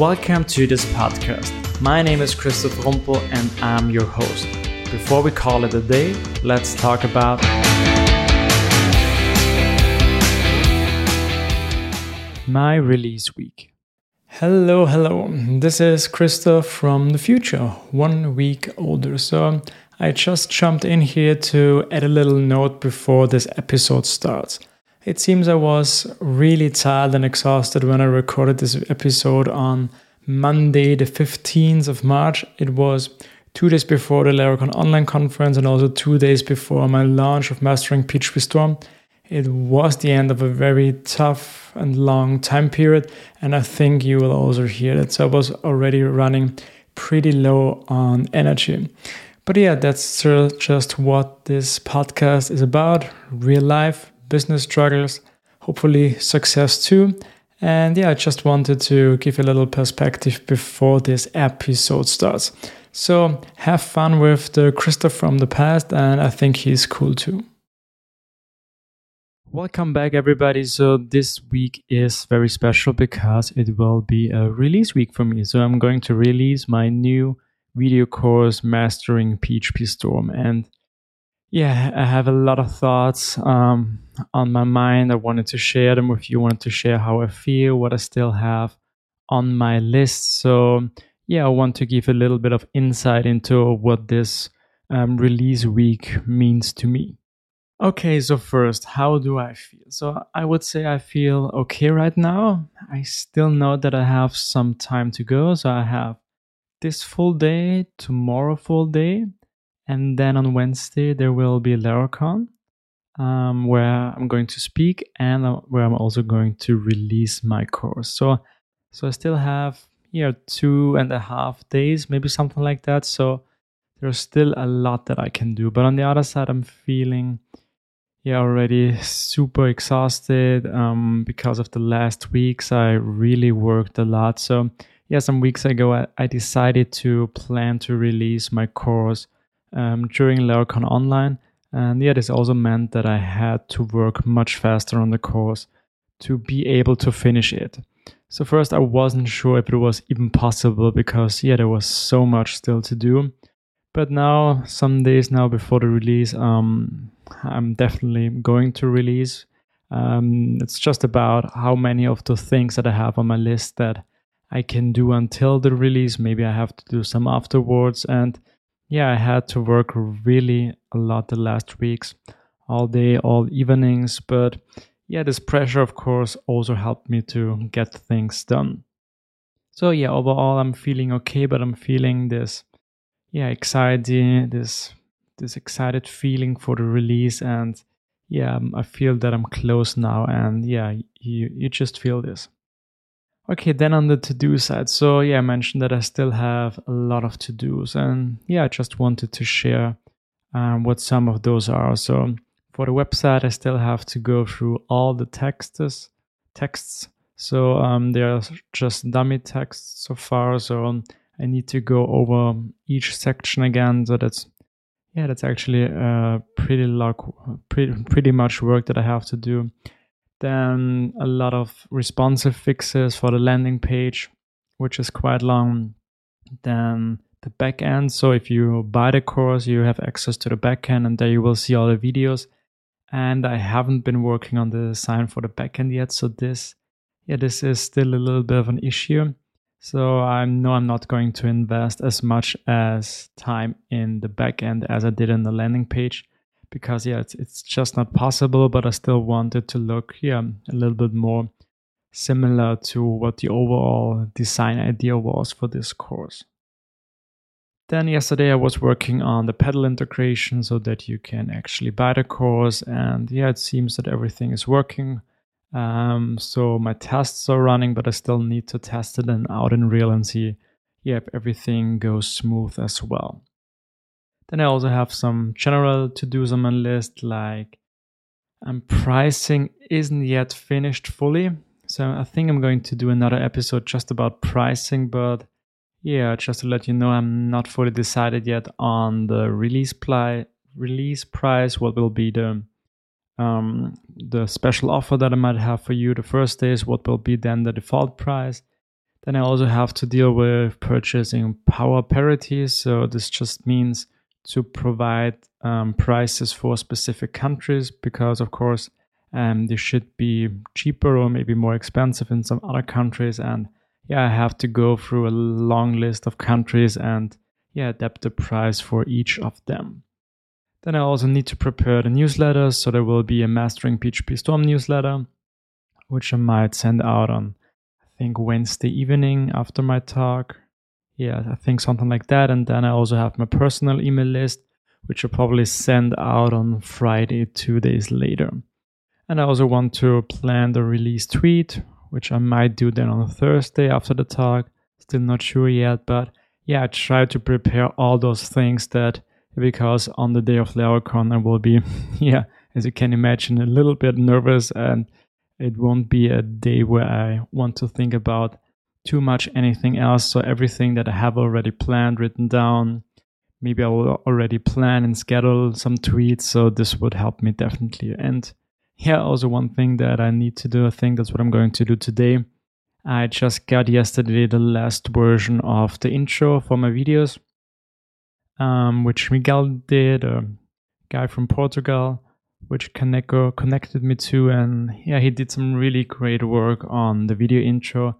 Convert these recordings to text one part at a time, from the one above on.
Welcome to this podcast. My name is Christoph Rumpel and I'm your host. Before we call it a day, let's talk about my release week. Hello, hello. This is Christoph from the future, one week older. So I just jumped in here to add a little note before this episode starts. It seems I was really tired and exhausted when I recorded this episode on Monday, the 15th of March. It was two days before the Laracon online conference and also two days before my launch of Mastering PHP Storm. It was the end of a very tough and long time period, and I think you will also hear that. So I was already running pretty low on energy. But yeah, that's just what this podcast is about real life, business struggles, hopefully success too. And yeah, I just wanted to give a little perspective before this episode starts. So have fun with the Christoph from the past, and I think he's cool too. Welcome back, everybody. So, this week is very special because it will be a release week for me. So, I'm going to release my new video course, Mastering PHP Storm. And yeah, I have a lot of thoughts um, on my mind. I wanted to share them with you. I wanted to share how I feel, what I still have on my list. So yeah, I want to give a little bit of insight into what this um, release week means to me. Okay, so first, how do I feel? So I would say I feel okay right now. I still know that I have some time to go. So I have this full day, tomorrow full day, and then on Wednesday, there will be Laracon, um, where I'm going to speak and uh, where I'm also going to release my course. So, so I still have here two and a half days, maybe something like that. So there's still a lot that I can do. But on the other side, I'm feeling yeah already super exhausted um, because of the last weeks. I really worked a lot. So yeah, some weeks ago, I, I decided to plan to release my course um, during Laracon Online. And yeah, this also meant that I had to work much faster on the course to be able to finish it. So first I wasn't sure if it was even possible because yeah, there was so much still to do. But now, some days now before the release, um, I'm definitely going to release. Um, it's just about how many of the things that I have on my list that I can do until the release. Maybe I have to do some afterwards. And yeah, I had to work really a lot the last weeks, all day, all evenings. But yeah, this pressure, of course, also helped me to get things done. So yeah, overall, I'm feeling okay, but I'm feeling this, yeah, anxiety, this this excited feeling for the release, and yeah, um, I feel that I'm close now, and yeah, you you just feel this. Okay, then on the to do side. So, yeah, I mentioned that I still have a lot of to dos. And yeah, I just wanted to share um, what some of those are. So, for the website, I still have to go through all the texts. texts. So, um, they are just dummy texts so far. So, I need to go over each section again. So, that's yeah, that's actually uh, pretty, luck, pretty, pretty much work that I have to do then a lot of responsive fixes for the landing page, which is quite long. Then the backend. So if you buy the course, you have access to the backend, and there you will see all the videos. And I haven't been working on the design for the backend yet, so this, yeah, this is still a little bit of an issue. So I know I'm not going to invest as much as time in the backend as I did in the landing page because yeah, it's it's just not possible. But I still wanted to look yeah a little bit more similar to what the overall design idea was for this course. Then yesterday I was working on the Paddle integration so that you can actually buy the course, and yeah, it seems that everything is working. Um, so my tests are running, but I still need to test it and out in real and see, yeah, if everything goes smooth as well. Then I also have some general to dos on my list, like um, pricing isn't yet finished fully. So I think I'm going to do another episode just about pricing, but yeah, just to let you know, I'm not fully decided yet on the release pli- release price. What will be the um, the special offer that I might have for you the first days? What will be then the default price? Then I also have to deal with purchasing power parity. So this just means to provide um, prices for specific countries because, of course, um, they should be cheaper or maybe more expensive in some other countries. And yeah, I have to go through a long list of countries and yeah, adapt the price for each of them. Then I also need to prepare the newsletters. So there will be a Mastering PHP Storm newsletter, which I might send out on I think Wednesday evening after my talk. Yeah, I think something like that. And then I also have my personal email list, which I'll probably send out on Friday, two days later. And I also want to plan the release tweet, which I might do then on Thursday after the talk. Still not sure yet, but yeah, I try to prepare all those things that because on the day of Laracon I will be, yeah, as you can imagine, a little bit nervous and it won't be a day where I want to think about too much anything else. So everything that I have already planned, written down, maybe I will already plan and schedule some tweets. So this would help me definitely. And yeah, also one thing that I need to do, I think that's what I'm going to do today. I just got yesterday the last version of the intro for my videos, um, which Miguel did, a guy from Portugal which Caneco connected me to. And yeah, he did some really great work on the video intro.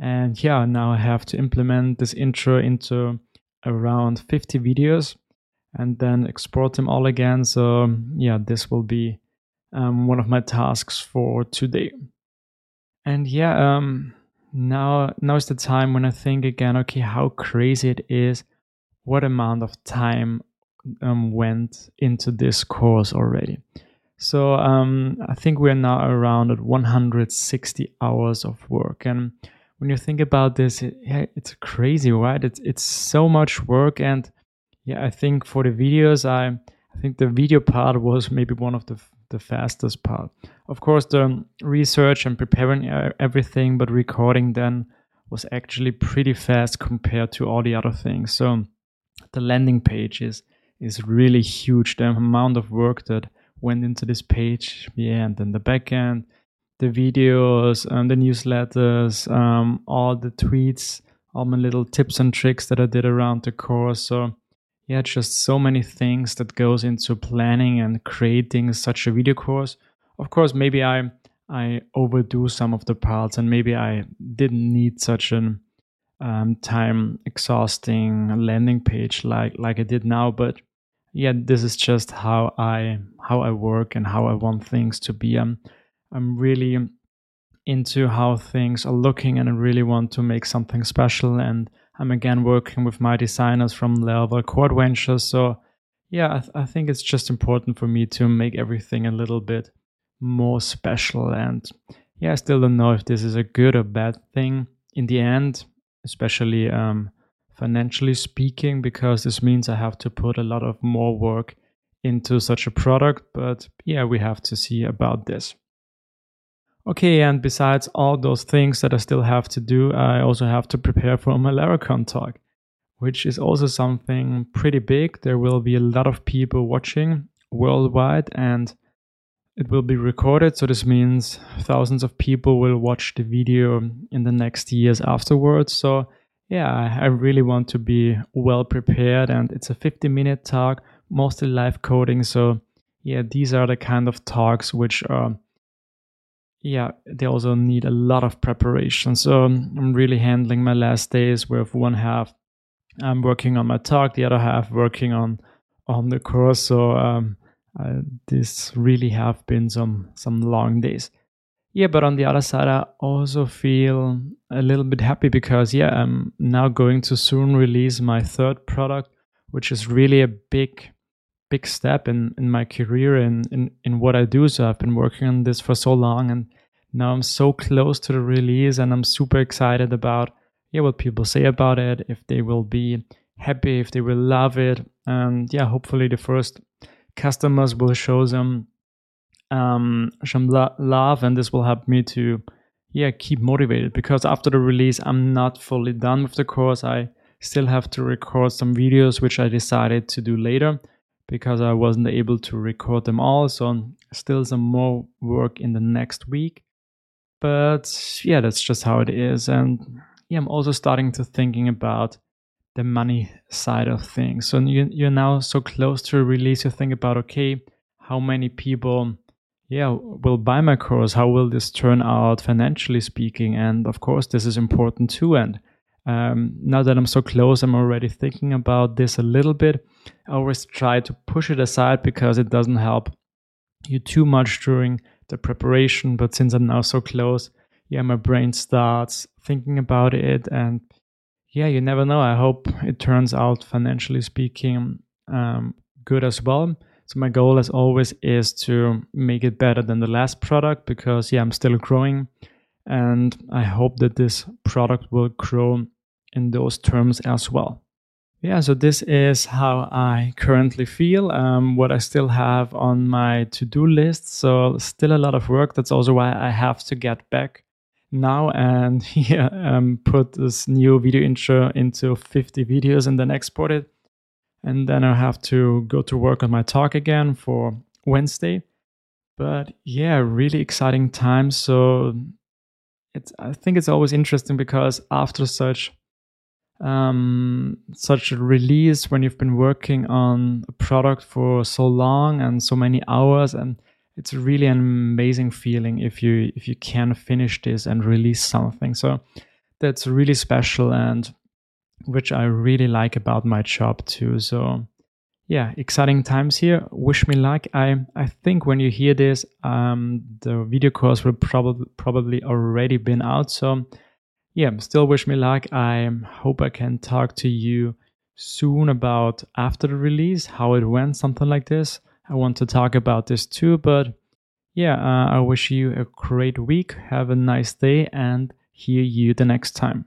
And yeah, now I have to implement this intro into around 50 videos and then export them all again. So yeah, this will be um, one of my tasks for today. And yeah, um, now now is the time when I think again, okay, how crazy it is, what amount of time um, went into this course already. So um, I think we're now around at 160 hours of work. And when you think about this, it, yeah, it's crazy, right? It's it's so much work. And yeah, I think for the videos, I I think the video part was maybe one of the the fastest part. Of course, the research and preparing uh, everything, but recording then was actually pretty fast compared to all the other things. So the landing page is is really huge. The amount of work that went into this page. Yeah, and then the backend, the videos, and the newsletters, um, all the tweets, all my little tips and tricks that I did around the course. So yeah, just so many things that goes into planning and creating such a video course. Of course, maybe I I overdo some of the parts, and maybe I didn't need such an um, time exhausting landing page like like I did now. But yeah, this is just how I how I work and how I want things to be. I'm I'm really into how things are looking and I really want to make something special. And I'm again working with my designers from Laravel Core Ventures. So yeah, I, th- I think it's just important for me to make everything a little bit more special. And yeah, I still don't know if this is a good or bad thing in the end, especially um, financially speaking, because this means I have to put a lot of more work into such a product. But yeah, we have to see about this. Okay, and besides all those things that I still have to do, I also have to prepare for my Laracon talk, which is also something pretty big. There will be a lot of people watching worldwide and it will be recorded. So this means thousands of people will watch the video in the next years afterwards. So yeah, I really want to be well prepared, and it's a 50 minute talk, mostly live coding. So, yeah, these are the kind of talks which are, yeah, they also need a lot of preparation. So, I'm really handling my last days with one half I'm working on my talk, the other half working on on the course. So, um, uh, this really have been some some long days. Yeah, but on the other side, I also feel a little bit happy because, yeah, I'm now going to soon release my third product, which is really a big, big step in, in my career and in, in what I do. So I've been working on this for so long and now I'm so close to the release and I'm super excited about, yeah, what people say about it, if they will be happy, if they will love it. And yeah, hopefully the first customers will show them um, some love, and this will help me to yeah keep motivated because after the release i'm not fully done with the course i still have to record some videos which i decided to do later because i wasn't able to record them all so still some more work in the next week. But yeah that's just how it is and yeah, I'm also starting to thinking about the money side of things. So you, you're now so close to a release, you think about, okay, how many people yeah will buy my course? How will this turn out financially speaking? And of course this is important too and um, now that i'm so close i'm already thinking about this a little bit. I always try to push it aside because it doesn't help you too much during the preparation. But since i'm now so close yeah my brain starts thinking about it. And yeah you never know. I hope it turns out financially speaking um, good as well. So my goal as always is to make it better than the last product because yeah, I'm still growing. And I hope that this product will grow in those terms as well. Yeah, so this is how I currently feel, um, what I still have on my to do list. So, still a lot of work. That's also why I have to get back now and yeah, um, put this new video intro into 50 videos and then export it and then I have to go to work on my talk again for Wednesday. But yeah, really exciting time. So it's I think it's always interesting because after such um, such a release, when you've been working on a product for so long and so many hours, and it's really an amazing feeling if you if you can finish this and release something. So that's really special and which I really like about my job too. So yeah, exciting times here. Wish me luck. I I think when you hear this, um, the video course will probably probably already been out. So yeah, still wish me luck. I hope I can talk to you soon about after the release, how it went, something like this. I want to talk about this too, but yeah, uh, I wish you a great week. Have a nice day and hear you the next time.